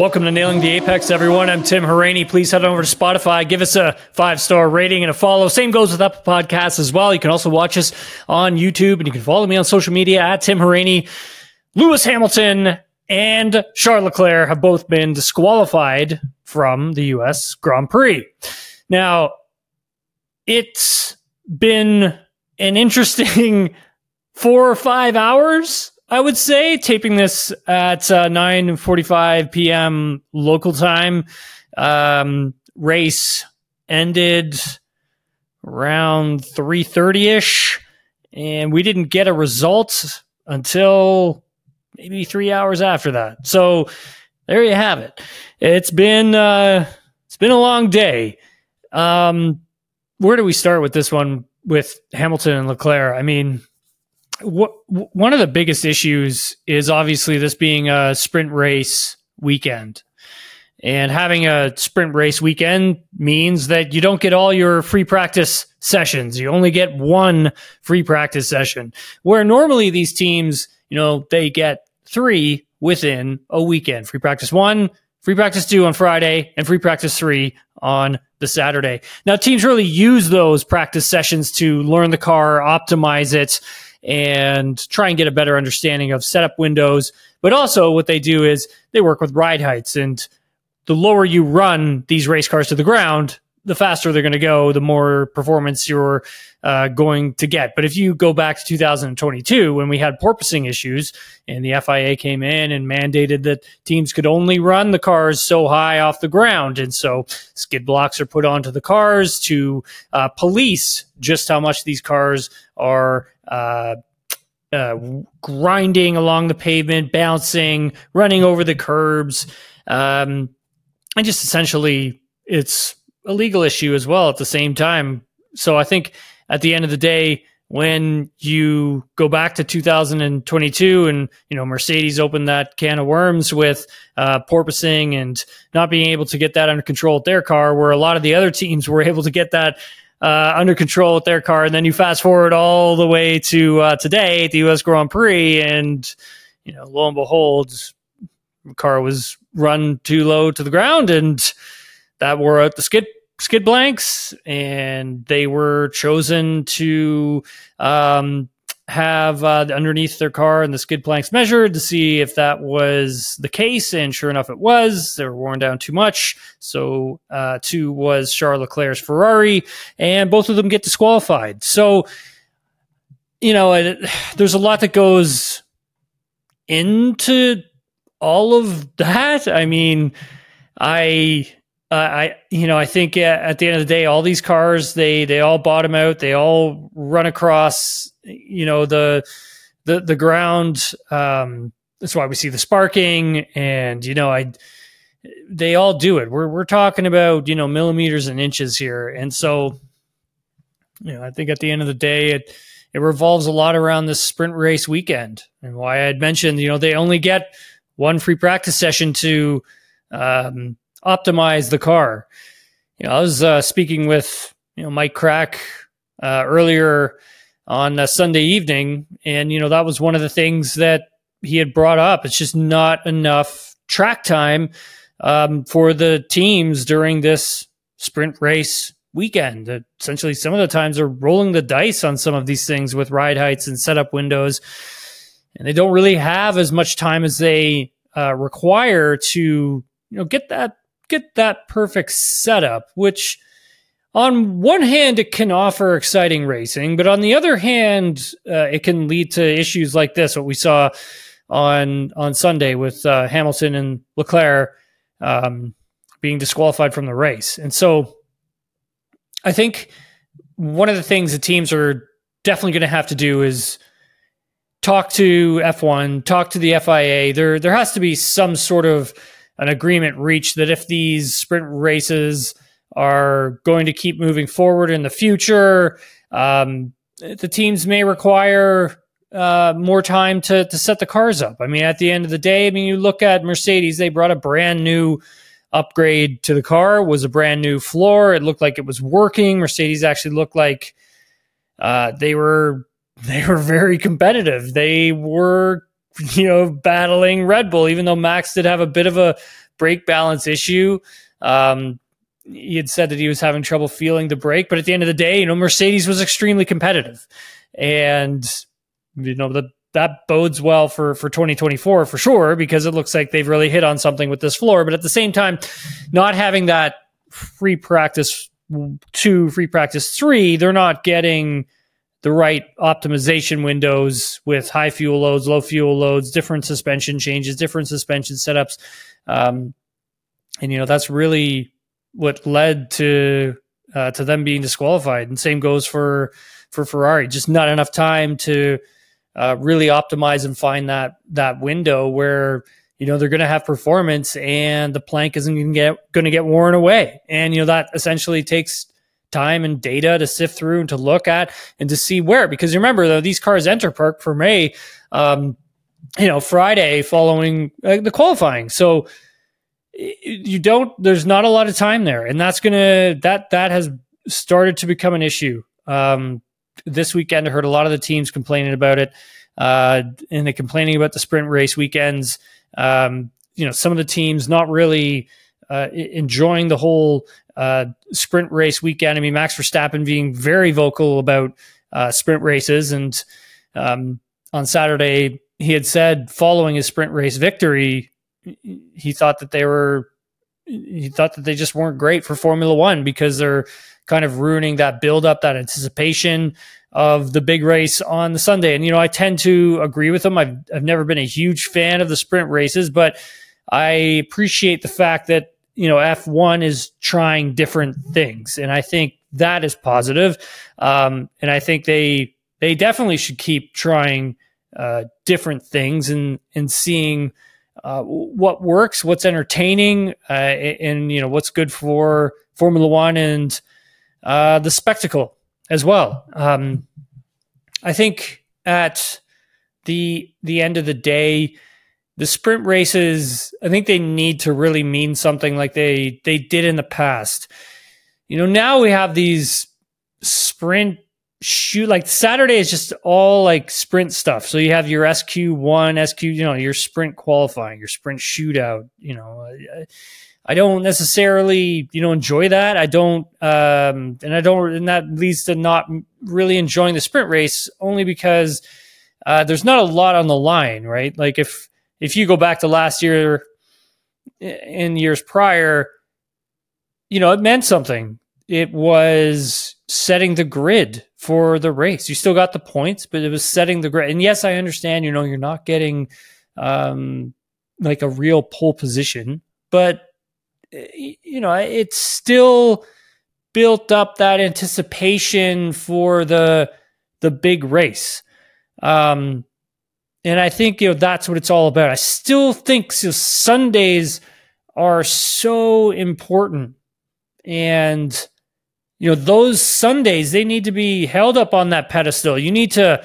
Welcome to Nailing the Apex, everyone. I'm Tim Hauraney. Please head over to Spotify, give us a five star rating and a follow. Same goes with Apple Podcasts as well. You can also watch us on YouTube and you can follow me on social media at Tim Hauraney. Lewis Hamilton and Charles Leclerc have both been disqualified from the US Grand Prix. Now, it's been an interesting four or five hours I would say taping this at uh, 9:45 p.m. local time. Um, race ended around 3:30 ish, and we didn't get a result until maybe three hours after that. So there you have it. It's been uh, it's been a long day. Um, where do we start with this one with Hamilton and Leclerc? I mean what, one of the biggest issues is obviously this being a sprint race weekend. And having a sprint race weekend means that you don't get all your free practice sessions. You only get one free practice session. Where normally these teams, you know, they get three within a weekend. Free practice one, free practice two on Friday, and free practice three on the Saturday. Now teams really use those practice sessions to learn the car, optimize it, and try and get a better understanding of setup windows. But also, what they do is they work with ride heights. And the lower you run these race cars to the ground, the faster they're going to go, the more performance you're uh, going to get. But if you go back to 2022, when we had porpoising issues and the FIA came in and mandated that teams could only run the cars so high off the ground. And so skid blocks are put onto the cars to uh, police just how much these cars are uh, uh, grinding along the pavement, bouncing, running over the curbs, um, and just essentially it's a legal issue as well at the same time. So I think at the end of the day, when you go back to 2022 and you know Mercedes opened that can of worms with uh, porpoising and not being able to get that under control at their car, where a lot of the other teams were able to get that uh, under control with their car. And then you fast forward all the way to uh, today at the U.S. Grand Prix, and you know, lo and behold, the car was run too low to the ground, and that wore out the skid skid planks, and they were chosen to um, have uh, underneath their car and the skid planks measured to see if that was the case. And sure enough, it was. They were worn down too much. So, uh, two was Charles Leclerc's Ferrari, and both of them get disqualified. So, you know, it, there's a lot that goes into all of that. I mean, I uh, I you know I think at the end of the day, all these cars they they all bottom out, they all run across you know the the the ground. Um, that's why we see the sparking, and you know I they all do it. We're we're talking about you know millimeters and inches here, and so you know I think at the end of the day it it revolves a lot around this sprint race weekend, and why I had mentioned you know they only get one free practice session to um, optimize the car. You know, I was uh, speaking with you know Mike Krack uh, earlier on a Sunday evening, and you know that was one of the things that he had brought up. It's just not enough track time um, for the teams during this sprint race weekend. Essentially, some of the times they're rolling the dice on some of these things with ride heights and setup windows, and they don't really have as much time as they uh, require to you know get that get that perfect setup, which on one hand, it can offer exciting racing, but on the other hand, uh, it can lead to issues like this, what we saw on on Sunday with uh, Hamilton and Leclerc um, being disqualified from the race. And so I think one of the things the teams are definitely going to have to do is talk to F1, talk to the FIA. There there has to be some sort of an agreement reached that if these sprint races are going to keep moving forward in the future, um, the teams may require uh, more time to to set the cars up. I mean, at the end of the day, I mean, you look at Mercedes; they brought a brand new upgrade to the car. Was a brand new floor. It looked like it was working. Mercedes actually looked like uh, they were they were very competitive. They were you know battling Red Bull, even though Max did have a bit of a brake balance issue. Um, he had said that he was having trouble feeling the brake, but at the end of the day, you know, Mercedes was extremely competitive, and you know that that bodes well for for 2024 for sure because it looks like they've really hit on something with this floor. But at the same time, not having that free practice two, free practice three, they're not getting the right optimization windows with high fuel loads, low fuel loads, different suspension changes, different suspension setups. Um, and you know that's really what led to uh, to them being disqualified. And same goes for for Ferrari. Just not enough time to uh, really optimize and find that that window where you know they're going to have performance and the plank isn't going to get going to get worn away. And you know that essentially takes time and data to sift through and to look at and to see where. Because remember though, these cars enter parc fermé, um, you know, Friday following uh, the qualifying. So you don't. There's not a lot of time there, and that's gonna that that has started to become an issue. Um, this weekend, I heard a lot of the teams complaining about it, uh, and they complaining about the sprint race weekends. Um, you know, some of the teams not really uh, enjoying the whole uh, sprint race weekend. I mean, Max Verstappen being very vocal about uh, sprint races, and um, on Saturday he had said following his sprint race victory, he thought that they were he thought that they just weren't great for Formula One because they're kind of ruining that build up, that anticipation of the big race on the Sunday. And, you know, I tend to agree with them. I've, I've never been a huge fan of the sprint races, but I appreciate the fact that, you know, F1 is trying different things. And I think that is positive. Um, and I think they, they definitely should keep trying uh, different things and, and seeing uh, what works, what's entertaining, uh, and, you know, what's good for Formula One and, uh, the spectacle as well. Um, I think at the the end of the day, the sprint races, I think they need to really mean something like they they did in the past. You know, now we have these sprint shoot like Saturday is just all like sprint stuff. So you have your SQ1, SQ, you know, your sprint qualifying, your sprint shootout, you know, I don't necessarily, you know, enjoy that. I don't, um, and I don't, and that leads to not really enjoying the sprint race only because uh, there's not a lot on the line, right? Like if if you go back to last year, in years prior, you know, it meant something. It was setting the grid for the race. You still got the points, but it was setting the grid. And yes, I understand. You know, you're not getting um, like a real pole position, but you know, it's still built up that anticipation for the the big race. Um, and I think you know that's what it's all about. I still think so Sundays are so important, and you know those Sundays they need to be held up on that pedestal. You need to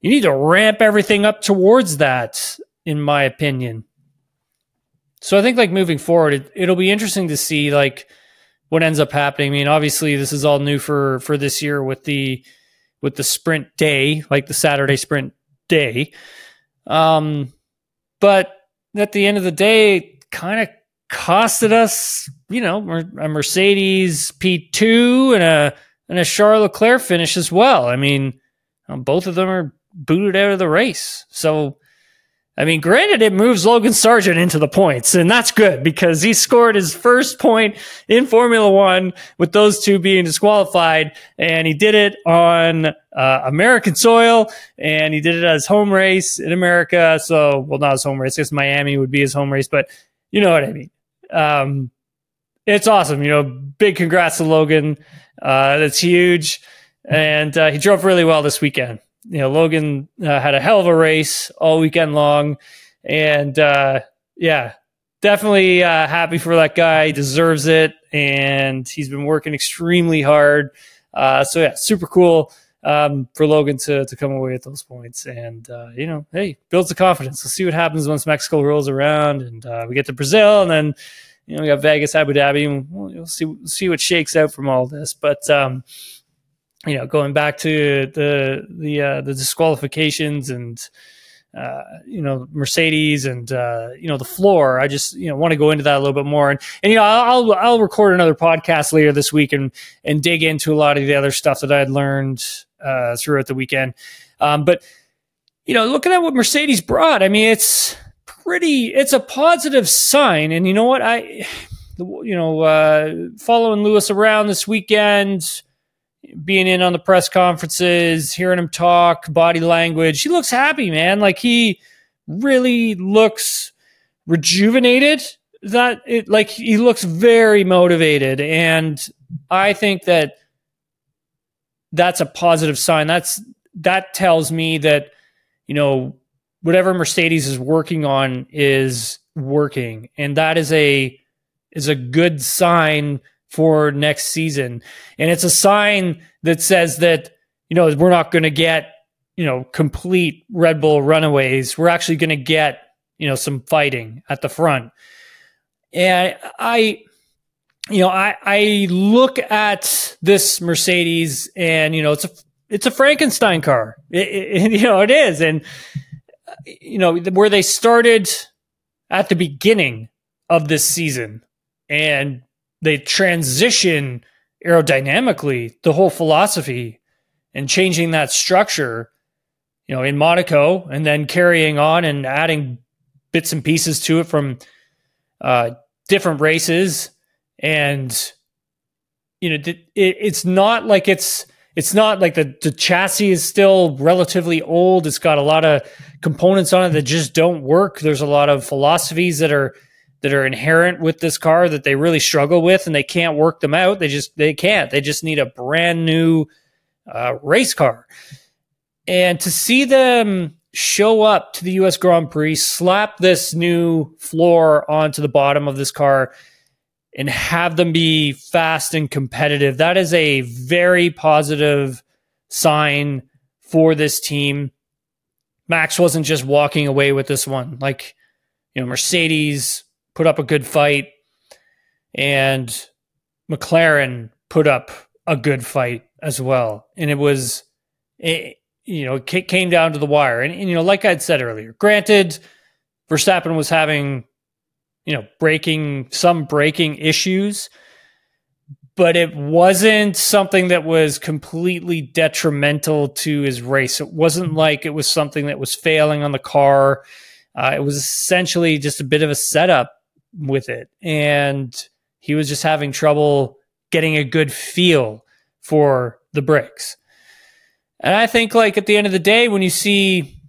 you need to ramp everything up towards that, in my opinion. So I think like moving forward, it, it'll be interesting to see like what ends up happening. I mean, obviously this is all new for for this year with the with the sprint day, like the Saturday sprint day. Um, but at the end of the day, kind of costed us, you know, a Mercedes P2 and a and a Charles Leclerc finish as well. I mean, both of them are booted out of the race. So I mean, granted, it moves Logan Sargeant into the points, and that's good because he scored his first point in Formula One with those two being disqualified, and he did it on uh, American soil, and he did it as home race in America. So, well, not his home race, because Miami would be his home race, but you know what I mean. Um, it's awesome. You know, big congrats to Logan. Uh, that's huge, and uh, he drove really well this weekend you know, Logan uh, had a hell of a race all weekend long, and uh, yeah, definitely uh, happy for that guy. He deserves it, and he's been working extremely hard. Uh, so yeah, super cool um, for Logan to to come away with those points, and uh, you know, hey, builds the confidence. We'll see what happens once Mexico rolls around, and uh, we get to Brazil, and then you know we got Vegas, Abu Dhabi, we'll, we'll see see what shakes out from all this. But um, you know, going back to the the uh, the disqualifications and uh, you know Mercedes and uh, you know the floor. I just you know want to go into that a little bit more, and and you know I'll I'll record another podcast later this week and and dig into a lot of the other stuff that I'd learned uh, throughout the weekend. Um, but you know, looking at what Mercedes brought, I mean, it's pretty. It's a positive sign, and you know what I. You know, uh, following Lewis around this weekend, being in on the press conferences, hearing him talk, body language. He looks happy, man. Like he really looks rejuvenated. That it like he looks very motivated and I think that that's a positive sign. That's that tells me that you know whatever Mercedes is working on is working and that is a is a good sign for next season. And it's a sign that says that, you know, we're not going to get, you know, complete Red Bull runaways. We're actually going to get, you know, some fighting at the front. And I, you know, I, I look at this Mercedes and, you know, it's a, it's a Frankenstein car. It, it, you know, it is. And, you know, where they started at the beginning of this season and they transition aerodynamically the whole philosophy and changing that structure, you know, in Monaco and then carrying on and adding bits and pieces to it from uh, different races. And, you know, it, it's not like it's, it's not like the, the chassis is still relatively old. It's got a lot of components on it that just don't work. There's a lot of philosophies that are that are inherent with this car that they really struggle with and they can't work them out. They just they can't. They just need a brand new uh, race car. And to see them show up to the US Grand Prix, slap this new floor onto the bottom of this car and have them be fast and competitive, that is a very positive sign for this team. Max wasn't just walking away with this one. Like, you know, Mercedes, put up a good fight, and McLaren put up a good fight as well. And it was, it, you know, it came down to the wire. And, and, you know, like I'd said earlier, granted, Verstappen was having, you know, braking some braking issues, but it wasn't something that was completely detrimental to his race. It wasn't like it was something that was failing on the car. Uh, it was essentially just a bit of a setup with it. And he was just having trouble getting a good feel for the bricks. And I think like at the end of the day, when you see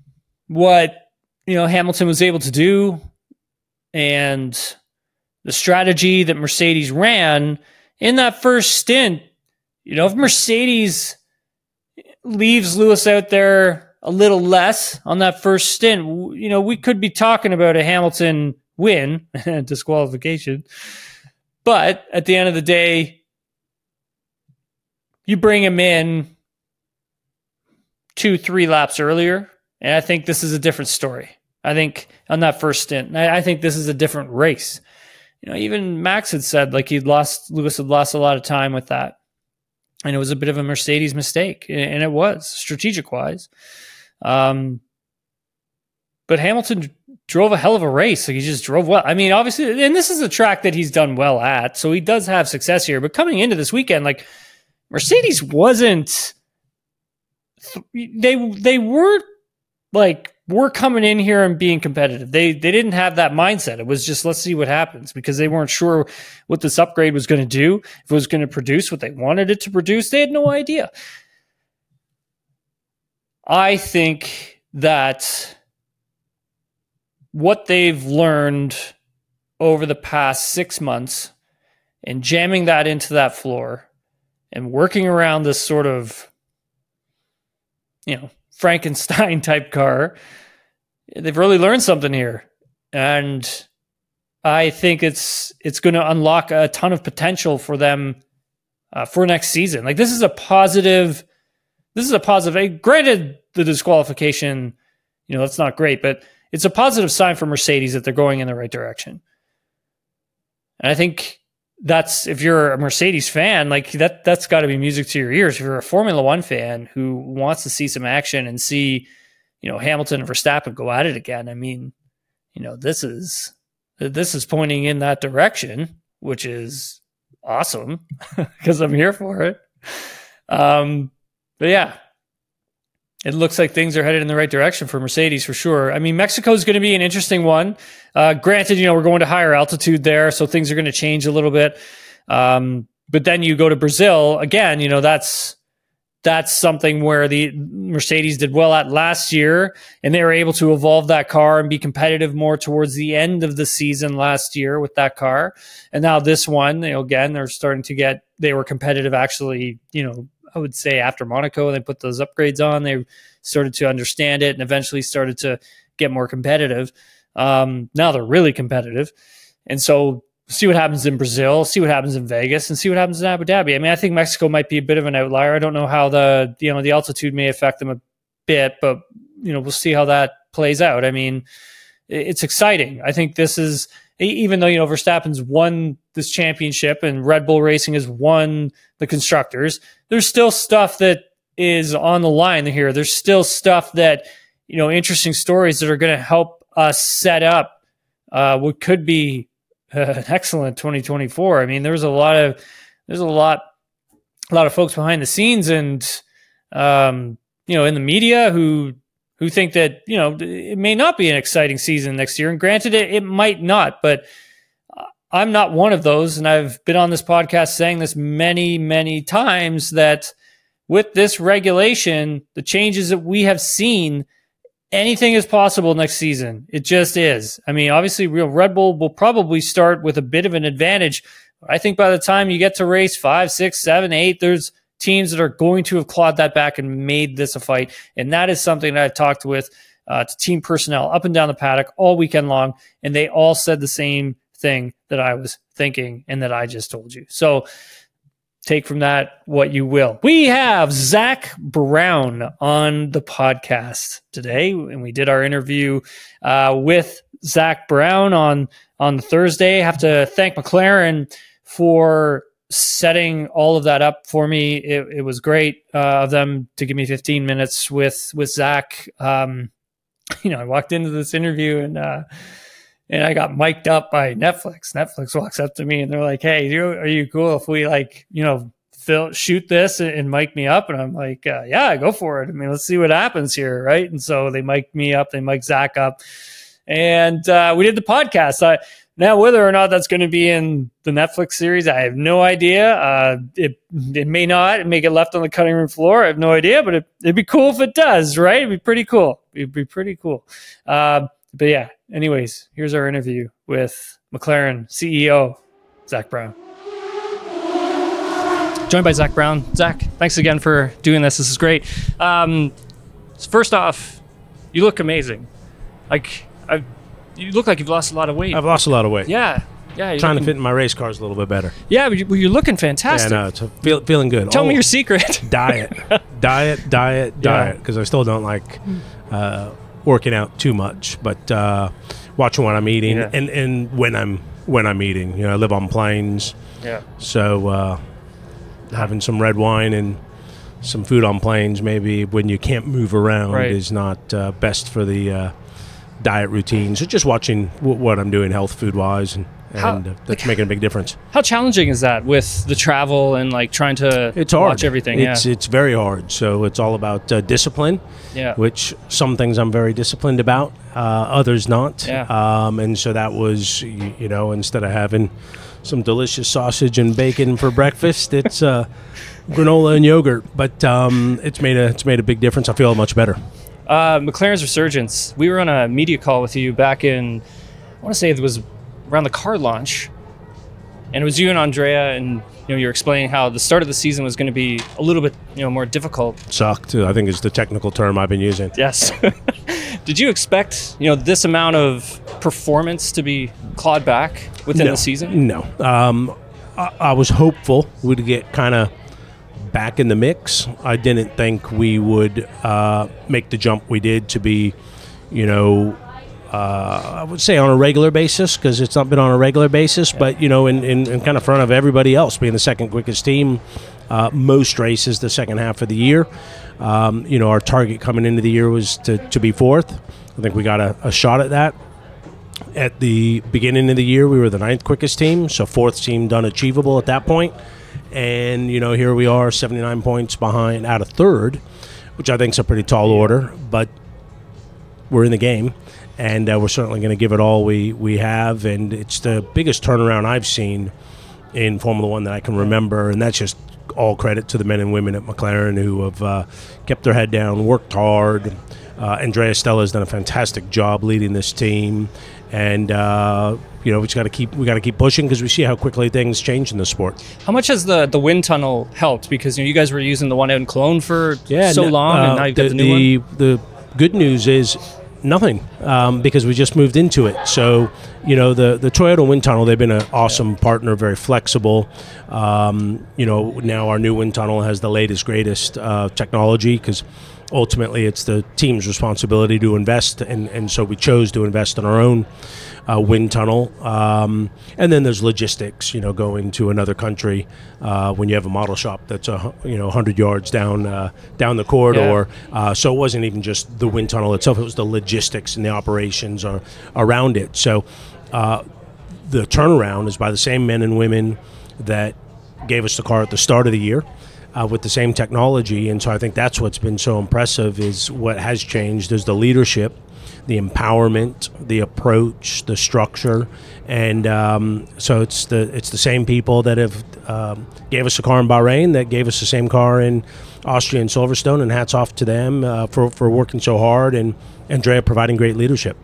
what, you know, Hamilton was able to do and the strategy that Mercedes ran in that first stint, you know, if Mercedes leaves Lewis out there a little less on that first stint, you know, we could be talking about a Hamilton win, disqualification. But at the end of the day, you bring him in two, three laps earlier, and I think this is a different story. I think on that first stint, I think this is a different race. You know, even Max had said like he'd lost Lewis had lost a lot of time with that, and it was a bit of a Mercedes mistake, and it was strategic wise. Um, but Hamilton drove a hell of a race. Like he just drove well. I mean, obviously, and this is a track that he's done well at, so he does have success here. But coming into this weekend, like Mercedes wasn't. They they weren't like we're coming in here and being competitive. They they didn't have that mindset. It was just let's see what happens because they weren't sure what this upgrade was going to do. If it was going to produce what they wanted it to produce, they had no idea. I think that what they've learned over the past six months and jamming that into that floor and working around this sort of, you know, Frankenstein type car, they've really learned something here. And I think it's it's going to unlock a ton of potential for them uh, for next season. Like this is a positive. This is a positive. Granted, the disqualification, you know, that's not great, but it's a positive sign for Mercedes that they're going in the right direction. And I think that's if you're a Mercedes fan, like that that's got to be music to your ears. If you're a Formula One fan who wants to see some action and see, you know, Hamilton and Verstappen go at it again, I mean, you know, this is this is pointing in that direction, which is awesome because I'm here for it. Um, but yeah, it looks like things are headed in the right direction for Mercedes for sure. I mean, Mexico is going to be an interesting one. Uh, granted, you know, we're going to higher altitude there, so things are going to change a little bit. Um, but then you go to Brazil again, you know, that's that's something where the Mercedes did well at last year, and they were able to evolve that car and be competitive more towards the end of the season last year with that car. And now this one, you know, again, they're starting to get they were competitive actually, you know, I would say after Monaco, they put those upgrades on. They started to understand it and eventually started to get more competitive. Um, now they're really competitive. And so see what happens in Brazil, see what happens in Vegas, and see what happens in Abu Dhabi. I mean, I think Mexico might be a bit of an outlier. I don't know how the you know the altitude may affect them a bit, but you know we'll see how that plays out. I mean, it's exciting. I think this is even though you know Verstappen's won this championship and Red Bull Racing has won the constructors, there's still stuff that is on the line here. There's still stuff that you know interesting stories that are going to help us set up uh, what could be uh, an excellent 2024. I mean, there's a lot of there's a lot a lot of folks behind the scenes and um, you know in the media who who think that you know it may not be an exciting season next year. And granted, it, it might not, but I'm not one of those. And I've been on this podcast saying this many, many times that with this regulation, the changes that we have seen, anything is possible next season. It just is. I mean, obviously, real Red Bull will probably start with a bit of an advantage. I think by the time you get to race five, six, seven, eight, there's teams that are going to have clawed that back and made this a fight. And that is something that I've talked with uh, to team personnel up and down the paddock all weekend long. And they all said the same thing that I was thinking and that I just told you. So take from that what you will. We have Zak Brown on the podcast today, and we did our interview uh, with Zak Brown on on Thursday. I have to thank McLaren for setting all of that up for me. It, it was great uh, of them to give me 15 minutes with with Zak. Um, you know, I walked into this interview and uh, and I got mic'd up by Netflix. Netflix walks up to me and they're like, "Hey, you, are you cool if we like you know fill, shoot this and, and mic me up?" And I'm like, uh, "Yeah, go for it. I mean, let's see what happens here, right?" And so they mic'd me up, they mic'd Zak up, and uh, we did the podcast. I, now, whether or not that's going to be in the Netflix series, I have no idea. Uh, it it may not. It may get left on the cutting room floor. I have no idea, but it, would be cool if it does, right? It'd be pretty cool. It'd be pretty cool. Uh, but yeah, anyways, here's our interview with McLaren CEO Zak Brown. Joined by Zak Brown. Zak, thanks again for doing this. This is great. Um, first off, you look amazing. Like I've you look like you've lost a lot of weight. I've lost a lot of weight. Yeah. Yeah, you're trying looking, to fit in my race cars a little bit better. Yeah, but you, are looking fantastic. Yeah, no, it's feel, feeling good. Tell oh, me your secret. diet, diet, diet, diet. Because I still don't like uh, working out too much, but uh, watching what I'm eating yeah. and, and when I'm when I'm eating. You know, I live on planes. Yeah. So uh, having some red wine and some food on planes, maybe when you can't move around, right. is not uh, best for the uh, diet routine. So just watching w- what I'm doing health food wise, and, and how, that's making a big difference. How challenging is that with the travel and like trying to it's hard. watch everything? It's yeah. it's very hard. So it's all about uh, discipline. Yeah. Which some things I'm very disciplined about, uh, others not. Yeah. Um, and so that was you, you, know instead of having some delicious sausage and bacon for breakfast, it's. Uh, granola and yogurt, but um, it's made a it's made a big difference. I feel much better. Uh, McLaren's resurgence. We were on a media call with you back in, I want to say it was around the car launch, and it was you and Andrea, and you know you were explaining how the start of the season was going to be a little bit you know more difficult. Sucked. I think is the technical term I've been using. Yes. Did you expect you know this amount of performance to be clawed back within no, the season? No. Um, I, I was hopeful we'd get kind of back in the mix. I didn't think we would uh, make the jump we did to be, you know, uh, I would say on a regular basis because it's not been on a regular basis, yeah. but you know, in, in, in, kind of front of everybody else, being the second quickest team, uh, most races the second half of the year. Um, you know, our target coming into the year was to, to be fourth. I think we got a, a shot at that. At the beginning of the year, we were the ninth quickest team, so fourth seemed unachievable at that point. And you know, here we are, 79 points behind out of third, which I think is a pretty tall order, but we're in the game and uh, we're certainly going to give it all we, we have. And it's the biggest turnaround I've seen in Formula One that I can remember, and that's just all credit to the men and women at McLaren who have uh, kept their head down, worked hard. Uh, Andrea Stella has done a fantastic job leading this team, and uh, you know we just got to keep we got to keep pushing because we see how quickly things change in the sport. How much has the the wind tunnel helped? Because you, know, you guys were using the one out in Cologne for yeah, so long, and uh, now you've got the, the new the, one. The good news is nothing um, because we just moved into it. So, you know, the the Toyota wind tunnel, they've been an awesome yeah. partner, very flexible. Um, you know, now our new wind tunnel has the latest, greatest uh, technology because ultimately it's the team's responsibility to invest, and, and so we chose to invest in our own uh, wind tunnel. Um, and then there's logistics, you know, going to another country uh, when you have a model shop that's a you know 100 yards down uh, down the corridor. Yeah. Uh, so it wasn't even just the wind tunnel itself; it was the logistics and the operations are, around it. So uh, the turnaround is by the same men and women that gave us the car at the start of the year. Uh, with the same technology, and so I think that's what's been so impressive. Is what has changed is the leadership the empowerment, the approach, the structure, and um, so it's the it's the same people that have um, gave us a car in Bahrain that gave us the same car in Austria and Silverstone, and hats off to them uh, for for working so hard and Andrea providing great leadership.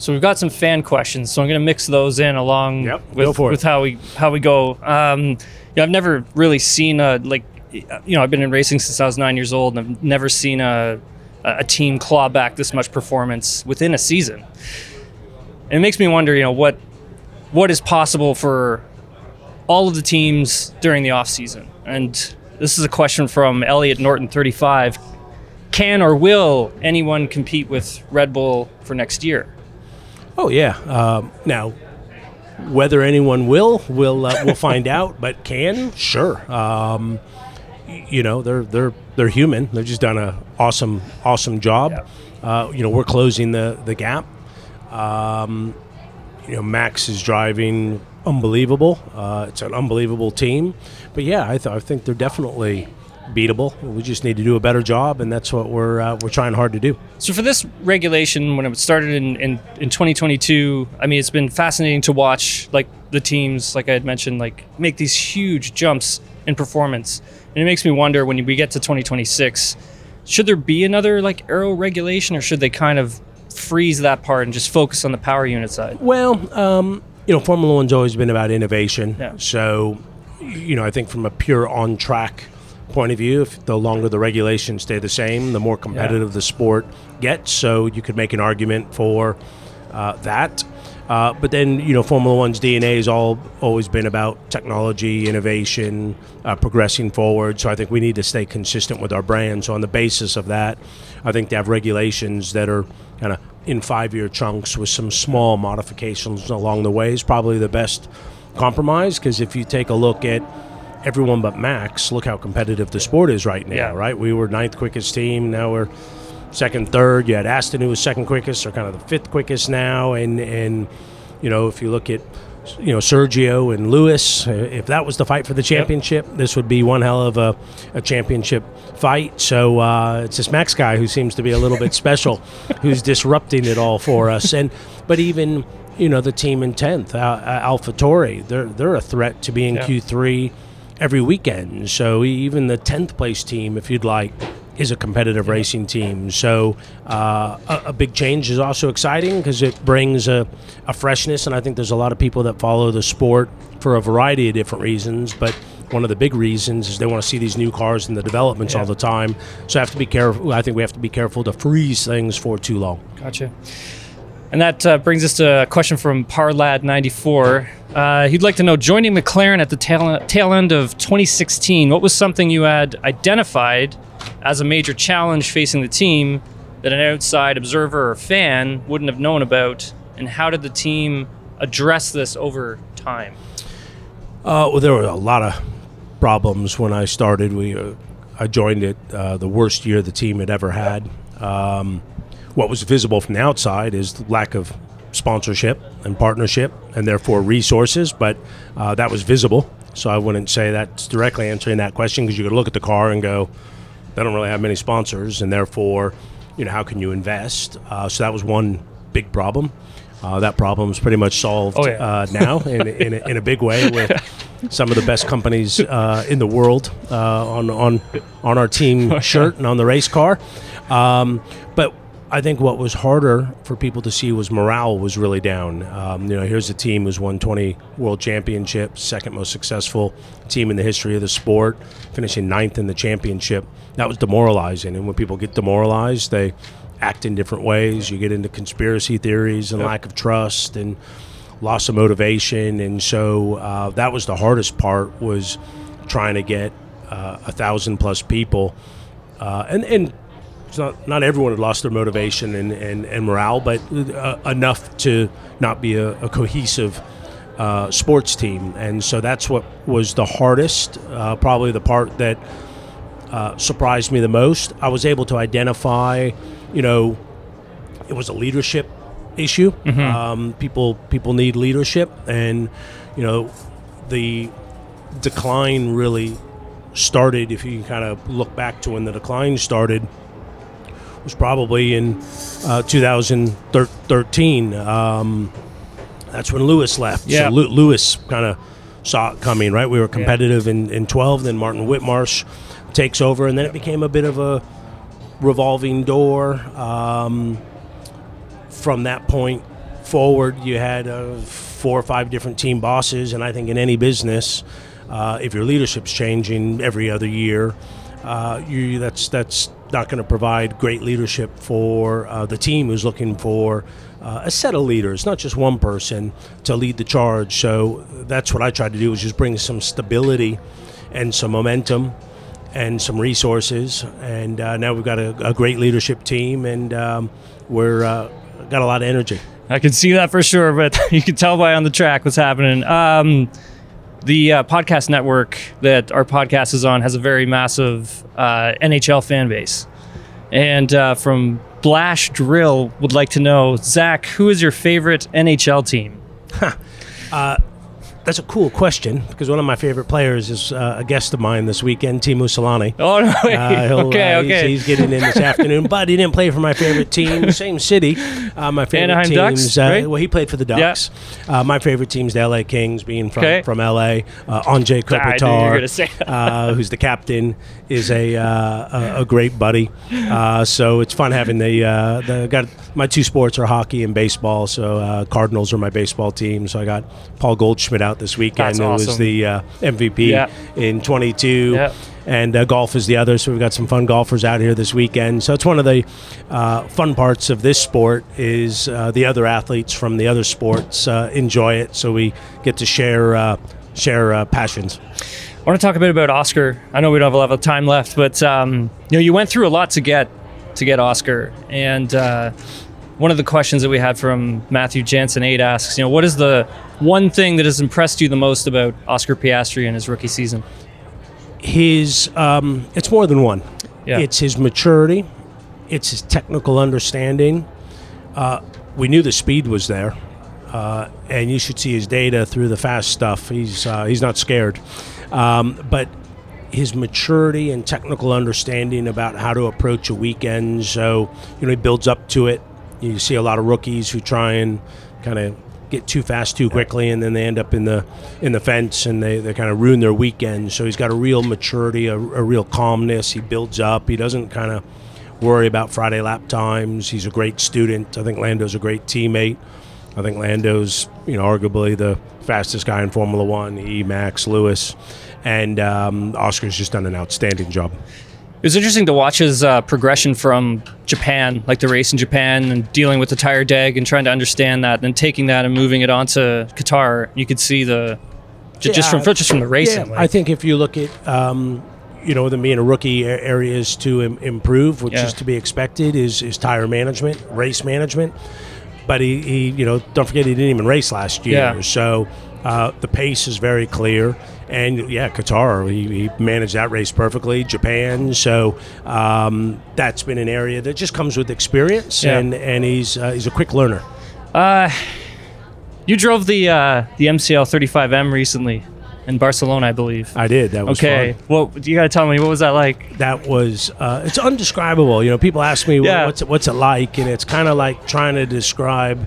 So we've got some fan questions, so I'm going to mix those in along yep, with, with how we how we go. Um, yeah, I've never really seen a like you know I've been in racing since I was nine years old, and I've never seen a a team claw back this much performance within a season. And it makes me wonder, you know, what what is possible for all of the teams during the off season. And this is a question from Elliot Norton 35. Can or will anyone compete with Red Bull for next year? Oh yeah. Um, now, whether anyone will, we'll uh, we'll find out. But can, sure. Um, you know they're they're they're human. They've just done a awesome awesome job. Yeah. Uh, you know we're closing the the gap. Um, you know Max is driving unbelievable. Uh, it's an unbelievable team. But yeah, I, th- I think they're definitely beatable. We just need to do a better job, and that's what we're uh, we're trying hard to do. So for this regulation, when it started in, in, in 2022, I mean, it's been fascinating to watch, like the teams, like I had mentioned, like make these huge jumps in performance. And it makes me wonder when we get to 2026, should there be another like aero regulation, or should they kind of freeze that part and just focus on the power unit side? Well, um, you know, Formula One's always been about innovation. Yeah. So, you know, I think from a pure on track point of view, if the longer the regulations stay the same, the more competitive yeah. the sport gets. So you could make an argument for uh, that. Uh, but then, you know, Formula One's DNA has all always been about technology, innovation, uh, progressing forward. So I think we need to stay consistent with our brand. So on the basis of that, I think to have regulations that are kind of in five-year chunks with some small modifications along the way is probably the best compromise. Because if you take a look at everyone but Max, look how competitive the sport is right now. Yeah. Right? We were ninth quickest team. Now we're second, third. You had Aston, who was second quickest, or kind of the fifth quickest now. And and you know, if you look at you know Sergio and Lewis, uh, if that was the fight for the championship, yep. this would be one hell of a, a championship fight. So uh, it's this Max guy who seems to be a little bit special, who's disrupting it all for us. And but even you know the team in tenth, uh, AlphaTauri, they're they're a threat to be in Q three every weekend. So even the tenth place team, if you'd like, is a competitive racing team. So uh, a, a, big change is also exciting because it brings a, a, freshness, and I think there's a lot of people that follow the sport for a variety of different reasons, but. One of the big reasons is they want to see these new cars and the developments yeah. all the time. So I have to be careful. I think we have to be careful to freeze things for too long. Gotcha. And that uh, brings us to a question from Parlad94. Uh, he'd like to know joining McLaren at the tail, tail end of 2016, what was something you had identified as a major challenge facing the team that an outside observer or fan wouldn't have known about? And how did the team address this over time? Uh, well, there were a lot of problems when I started. We, uh, I joined it uh, the worst year the team had ever had. Um, what was visible from the outside is the lack of sponsorship and partnership, and therefore resources. But uh, that was visible, so I wouldn't say that's directly answering that question because you could look at the car and go, they don't really have many sponsors, and therefore, you know, how can you invest? Uh, so that was one big problem. Uh, that problem is pretty much solved oh, yeah. uh, now in, in, a, in, a, big way with some of the best companies uh, in the world uh, on on on our team shirt and on the race car. Um, I think what was harder for people to see was morale was really down. Um, you know, here's a team who's won 20 world championships, second most successful team in the history of the sport, finishing ninth in the championship. That was demoralizing. And when people get demoralized, they act in different ways. You get into conspiracy theories and yep. lack of trust and loss of motivation. And so uh, that was the hardest part was trying to get uh, a thousand plus people. Uh, and, and it's not not everyone had lost their motivation and, and, and morale, but uh, enough to not be a, a cohesive uh, sports team. And so that's what was the hardest, uh, probably the part that uh, surprised me the most. I was able to identify, you know, it was a leadership issue. Mm-hmm. Um, people people need leadership, and you know, the decline really started. If you can kind of look back to when the decline started was probably in uh, 2013. Um, that's when Lewis left. Yeah. So Lewis kind of saw it coming, right? We were competitive yeah. in, in 12, then Martin Whitmarsh takes over, and then it became a bit of a revolving door. Um, from that point forward, you had uh, four or five different team bosses, and I think in any business, uh, if your leadership's changing every other year, uh, you that's that's not going to provide great leadership for uh, the team who's looking for uh, a set of leaders, not just one person to lead the charge. So that's what I tried to do was just bring some stability and some momentum and some resources. And uh, now we've got a, a, great leadership team, and um, we're uh, got a lot of energy. I can see that for sure, but you can tell by on the track what's happening. Um, the uh, podcast network that our podcast is on has a very massive uh, NHL fan base. And uh, from Blash Drill would like to know, Zak, who is your favorite NHL team? uh, that's a cool question because one of my favorite players is uh, a guest of mine this weekend, Teemu Selanne. Oh no! Uh, okay, uh, okay. He's, he's, getting in this afternoon, but he didn't play for my favorite team, same city. Uh, my favorite Anaheim teams. Ducks, uh, right? Well, he played for the Ducks. Yeah. Uh, my favorite team's the LA Kings, being from okay. from LA. Uh, Anze Kopitar, who's the captain, is a a, a, great buddy. so it's fun having the the got my two sports are hockey and baseball. So Cardinals are my baseball team. So I got Paul Goldschmidt out this weekend. That's awesome. was the uh, MVP yeah. in 22. Yeah. And uh, golf is the other, so we've got some fun golfers out here this weekend. So it's one of the uh, fun parts of this sport is uh, the other athletes from the other sports uh, enjoy it, so we get to share uh, share passions. I want to talk a bit about Oscar. I know we don't have a lot of time left, but um, you know you went through a lot to get to get Oscar, and one of the questions that we had from Matthew Jansen 8 asks, you know, what is the one thing that has impressed you the most about Oscar Piastri in his rookie season? His, um, it's more than one. Yeah. It's his maturity, it's his technical understanding. Uh, we knew the speed was there, uh, and you should see his data through the fast stuff. He's uh, he's not scared, um, but his maturity and technical understanding about how to approach a weekend. So you know he builds up to it. You see a lot of rookies who try and kind of get too fast too quickly and then they end up in the in the fence and they, they kind of ruin their weekend. So he's got a real maturity a, a real calmness. He builds up. He doesn't kind of worry about friday lap times. He's a great student. I think lando's a great teammate. I think lando's you know arguably the fastest guy in formula one e max lewis. And um, oscar's just done an outstanding job It was interesting to watch his uh, progression from Japan, like the race in Japan, and dealing with the tire deg and trying to understand that, and then taking that and moving it onto Qatar. You could see the just, just from just from the racing. Yeah, I think if you look at um, you know them being a rookie areas to Im- improve, which Yeah. is to be expected, is is tire management, race management. But he, he you know, don't forget he didn't even race last year, Yeah. so uh, the pace is very clear. And yeah, Qatar, he, he managed that race perfectly. Japan, so um, that's been an area that just comes with experience, Yeah. and and he's uh, he's a quick learner. You drove the uh, the MCL 35M recently in Barcelona, I believe. I did. That was Okay, fun. well, you got to tell me what was that like? that was uh, it's undescribable. You know, people ask me Yeah. what's it, what's it like, and it's kind of like trying to describe.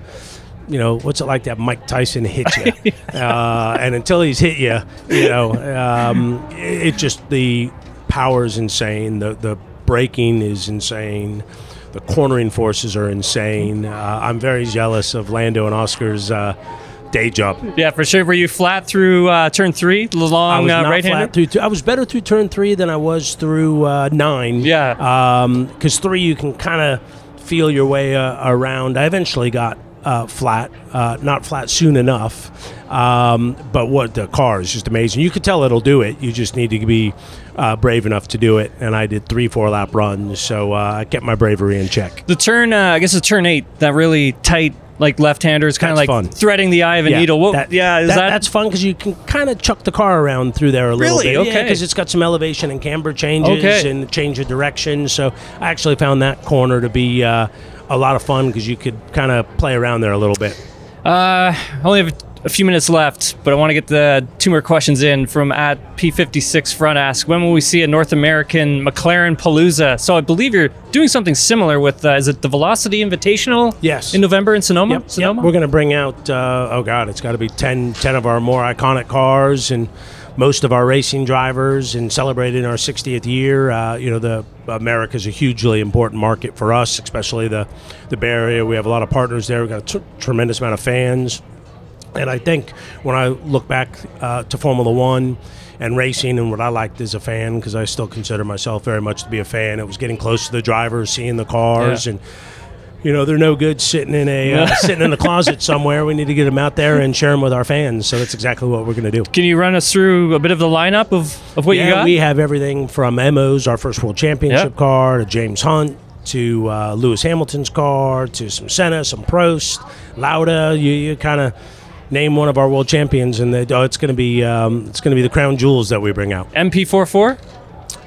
You know, what's it like to have Mike Tyson hit you? uh, and until he's hit you, you know, um, it, it just the power is insane. The the braking is insane. The cornering forces are insane. Uh, I'm very jealous of Lando and Oscar's uh, day job. Yeah, for sure. Were you flat through uh, turn three, the long uh, right flat hander? through. Two. I was better through turn three than I was through uh, nine. Yeah. Because three, you can kind of feel your way uh, around. I eventually got uh, flat, uh, not flat soon enough. Um, but what the car is just amazing. You could tell it'll do it. You just need to be uh, brave enough to do it. And I did three, four lap runs, so uh, I kept my bravery in check. The turn, uh, I guess it's turn eight, that really tight, like left-hander is kind of like fun. threading the eye of a needle. What, yeah, is that, that's fun because you can kind of chuck the car around through there a little Really? bit. Okay. because it's got some elevation and camber changes Okay. and change of direction. So I actually found that corner to be uh, a lot of fun because you could kind of play around there a little bit. Uh, I only have a few minutes left, but I want to get the two more questions in from at P56 Front Ask. When will we see a North American McLaren Palooza? So I believe you're doing something similar with, uh, is it the Velocity Invitational? Yes. In November in Sonoma? Yep, yep. We're going to bring out, uh, oh God, it's got to be 10, 10 of our more iconic cars and most of our racing drivers and celebrating our 60th year. Uh, you know, the America is a hugely important market for us, especially the, the Bay Area. We have a lot of partners there. We've got a t- tremendous amount of fans. And I think when I look back uh, to Formula One and racing and what I liked as a fan, because I still consider myself very much to be a fan, it was getting close to the drivers, seeing the cars, Yeah. and you know they're no good sitting in a uh, sitting in a closet somewhere. We need to get them out there and share them with our fans. So that's exactly what we're going to do. Can you run us through a bit of the lineup of, of what yeah, you got? we have everything from Emmo's, our first world championship Yep. car, to James Hunt, to uh, Lewis Hamilton's car, to some Senna, some Prost, Lauda. You, you kind of name one of our world champions, and they, oh, it's going to be um, it's going to be the crown jewels that we bring out. MP44?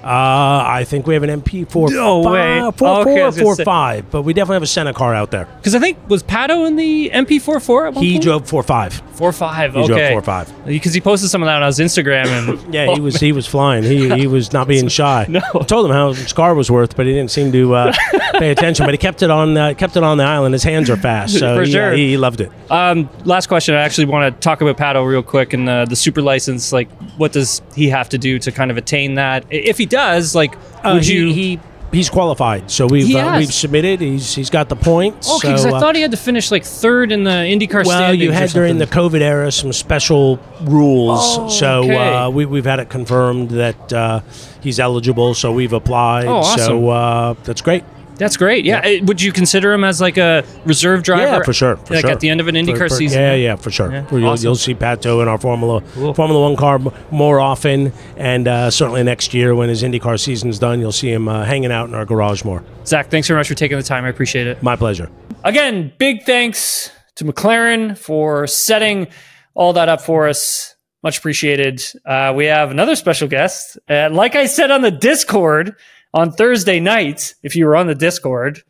Uh, I think we have an MP four No way. five, four, Okay, four, four, five, but we definitely have a Senna car out there. Because I think, was Pato in the MP44 at one He point? drove four five. Four five. He okay. drove four five. Because he posted some of that on his Instagram, and Yeah, he was he was flying. He he was not being shy. No. I told him how his car was worth, but he didn't seem to uh, pay attention. But he kept it on uh, kept it on the island. His hands are fast, so For he, sure. uh, he loved it. Um, last question. I actually want to talk about Pato real quick and the, the super license. Like, what does he have to do to kind of attain that? If he does, like, Uh, would he, you? he he's qualified, so we've uh, we've submitted. He's he's got the points. okay, because so, I uh, thought he had to finish like third in the IndyCar Well, you had during the. COVID era some special rules, Oh, so okay. uh, we, we've had it confirmed that uh, he's eligible. So we've applied. Oh, awesome. So uh, that's great. That's great. Yeah. Would you consider him as like a reserve driver? Yeah, for sure. For like sure. at the end of an IndyCar season. Yeah, yeah, for sure. Yeah, You'll, awesome. you'll see Pato in our Formula Cool. Formula One car more often, and uh, certainly next year when his IndyCar season's done, you'll see him uh, hanging out in our garage more. Zak, thanks very much for taking the time. I appreciate it. My pleasure. Again, big thanks to McLaren for setting all that up for us. Much appreciated. Uh, we have another special guest. Uh, like I said on the Discord on Thursday night, if you were on the Discord,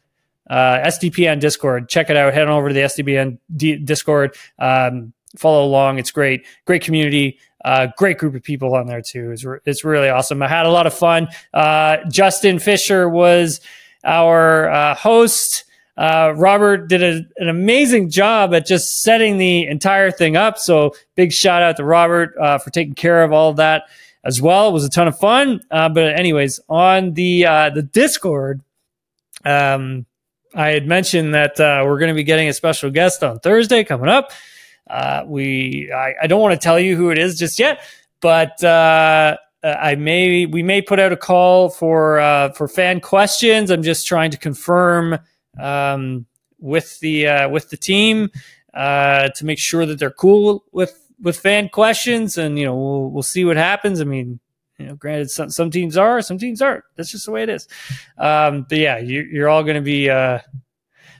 uh, SDPN Discord, check it out. Head on over to the SDPN D- Discord. Um, follow along. It's great. Great community. Uh, great group of people on there too. It's, re- it's really awesome. I had a lot of fun. Uh, Justin Fisher was our uh, host. Uh, Robert did a, an amazing job at just setting the entire thing up. So big shout out to Robert uh, for taking care of all of that as well. It was a ton of fun. Uh, but anyways, on the uh, the Discord, um, I had mentioned that uh, we're going to be getting a special guest on Thursday coming up. Uh, we I, I don't want to tell you who it is just yet, but uh, I may we may put out a call for uh, for fan questions. I'm just trying to confirm um, with the with the team to make sure that they're cool with with fan questions, and you know we'll we'll see what happens. I mean, you know, granted, some some teams are, some teams aren't. That's just the way it is. Um, but yeah, you, are all going to be uh,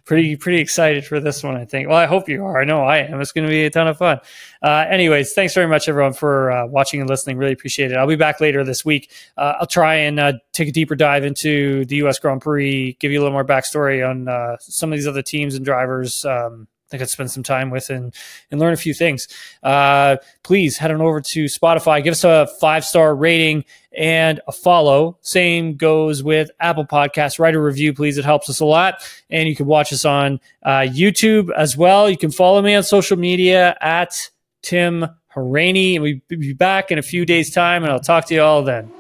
pretty pretty excited for this one. I think. Well, I hope you are. I know I am. It's going to be a ton of fun. Uh, anyways, thanks very much, everyone, for uh, watching and listening. Really appreciate it. I'll be back later this week. Uh, I'll try and uh, take a deeper dive into the U.S. Grand Prix, give you a little more backstory on uh, some of these other teams and drivers. Um, I could spend some time with and, and learn a few things. Uh, please head on over to Spotify, give us a five star rating and a follow. Same goes with Apple Podcasts. Write a review, please. It helps us a lot. And you can watch us on uh, YouTube as well. You can follow me on social media at Tim Hauraney. We'll be back in a few days' time, and I'll talk to you all then.